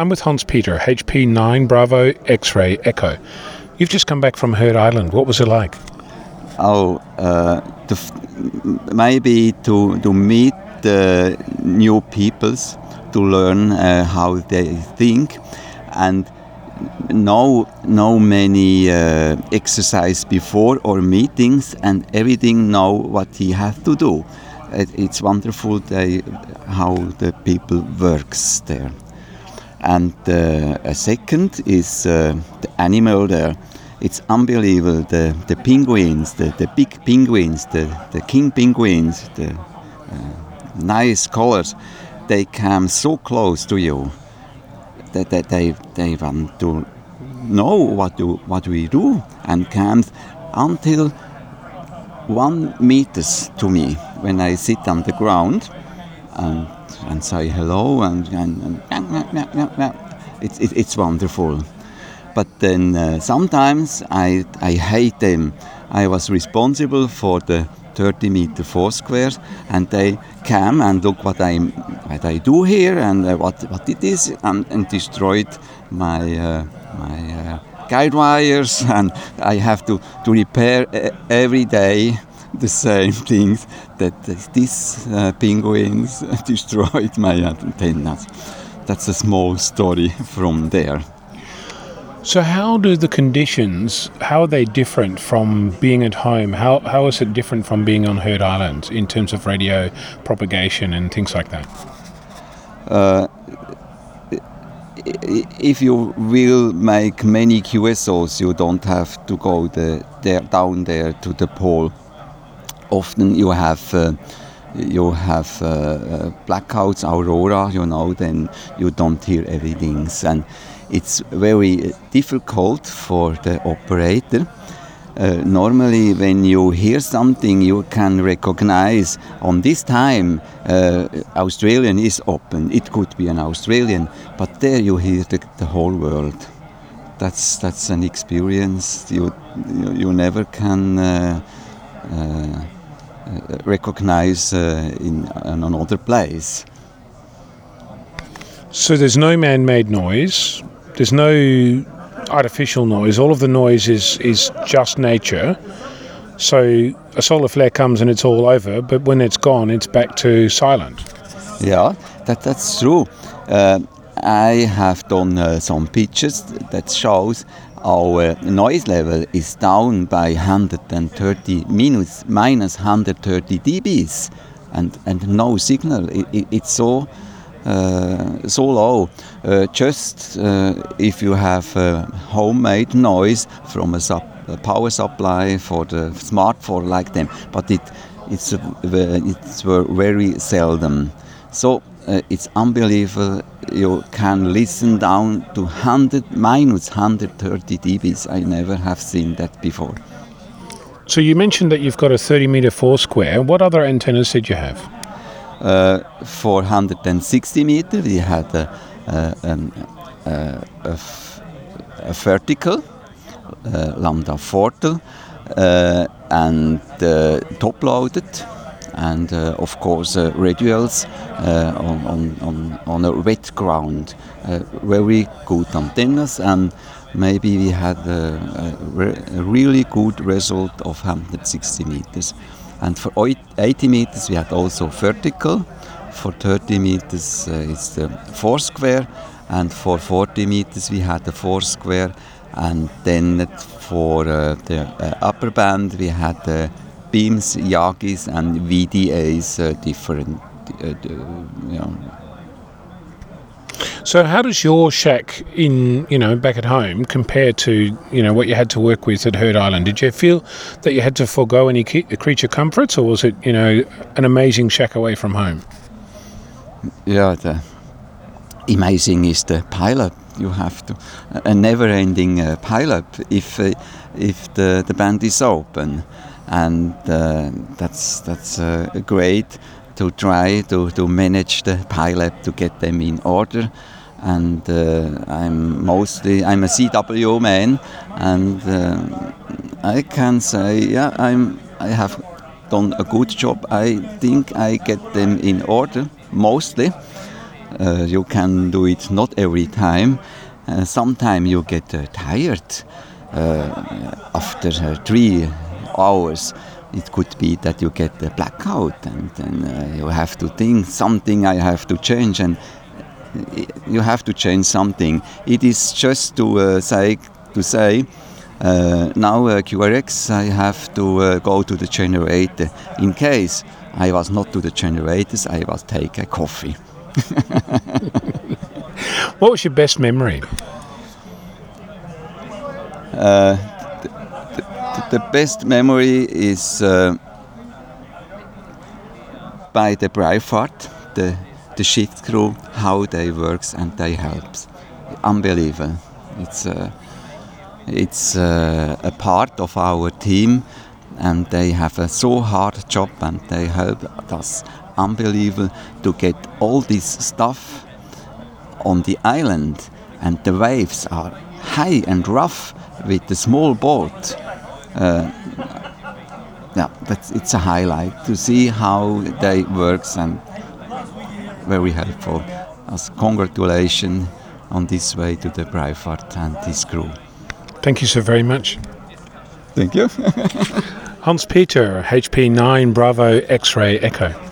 I'm with Hans Peter, HB9 Bravo X ray Echo. You've just come back from Heard Island. What was it like? Oh, uh, f- maybe to, to meet the new peoples, to learn uh, how they think, and no, no many uh, exercise before or meetings, and everything know what he has to do. It, it's wonderful they, how the people works there. And uh, a second is uh, the animal there. It's unbelievable. The, the penguins, the, the big penguins, the, the king penguins, the uh, nice colors, they come so close to you that, that they, they want to know what, do, what we do and comes until one meters to me when I sit on the ground and, and say hello and, and, and it's, it, it's wonderful. But then uh, sometimes I, I hate them. I was responsible for the 30 meter four squares and they came and look what I, what I do here and uh, what, what it is and, and destroyed my, uh, my uh, guide wires and I have to, to repair every day the same things that these uh, penguins destroyed my antennas. That's a small story from there. So, how do the conditions? How are they different from being at home? How how is it different from being on Heard Island in terms of radio propagation and things like that? Uh, if you will make many QSOs, you don't have to go the, there, down there to the pole often you have uh, you have uh, uh, blackouts, aurora, you know, then you don't hear everything, and it's very difficult for the operator. Uh, normally, when you hear something, you can recognize on this time uh, Australian is open. It could be an Australian, but there you hear the, the whole world. That's that's an experience you you, you never can. Uh, uh, recognize uh, in another place. So there's no man-made noise. There's no artificial noise. All of the noise is is just nature. So a solar flare comes and it's all over, but when it's gone, it's back to silent. Yeah, that that's true. Uh, I have done uh, some pictures that shows our noise level is down by 130 minus minus 130 dBs. And and no signal. It, it, it's so uh, so low. Uh, just uh, if you have homemade noise from a, sub, a, power supply for the smartphone like them. But it it's it's very seldom. So uh, it's unbelievable you can listen down to 100 minus 130 dBs. I never have seen that before. So you mentioned that you've got a 30 meter four square. What other antennas did you have? Uh, for 160 meter, we had a, a, a, a, a vertical uh, lambda fortal uh, and uh, top loaded and uh, of course uh, radials uh, on, on, on, on a wet ground. very good antennas and maybe we had a, a, really good result of 160 meters. And for 80 meters we had also vertical. For 30 meters uh, it's the four square, and for 40 meters we had the four square, and then for uh, the uh, upper band we had the beams, Yagis, and VDAs uh, different. Uh, know. So, how does your shack in you know back at home compare to you know what you had to work with at Heard Island? Did you feel that you had to forego any creature comforts, or was it you know an amazing shack away from home? Yeah, the amazing is the pileup. You have to a never-ending uh, pileup if uh, if the the band is open and uh, that's that's uh, great to try to, to manage the pileup to get them in order. And uh, I'm mostly I'm a CW man and uh, I can say yeah I'm I have done a good job. I think I get them in order mostly. Uh, you can do it not every time. Uh, Sometimes you get tired after three hours. It could be that you get a blackout and then uh, you have to think something I have to change and uh, you have to change something. It is just to uh, say to say uh, now uh, QRX I have to uh, go to the generator. In case I was not to the generators, I was take a coffee. What was your best memory? The best memory is uh, by the Braveheart, the, the shift crew, how they works and they helps. Unbelievable. It's uh, it's uh, a part of our team and they have a so hard job and they help us unbelievable to get all this stuff on the island and the waves are high and rough with the small boat. Uh, yeah, that's it's a highlight to see how they works and very helpful. As congratulations on this way to the Braveheart and this crew. Thank you so very much. Thank you. Hans Peter, HB9 Bravo X Ray Echo.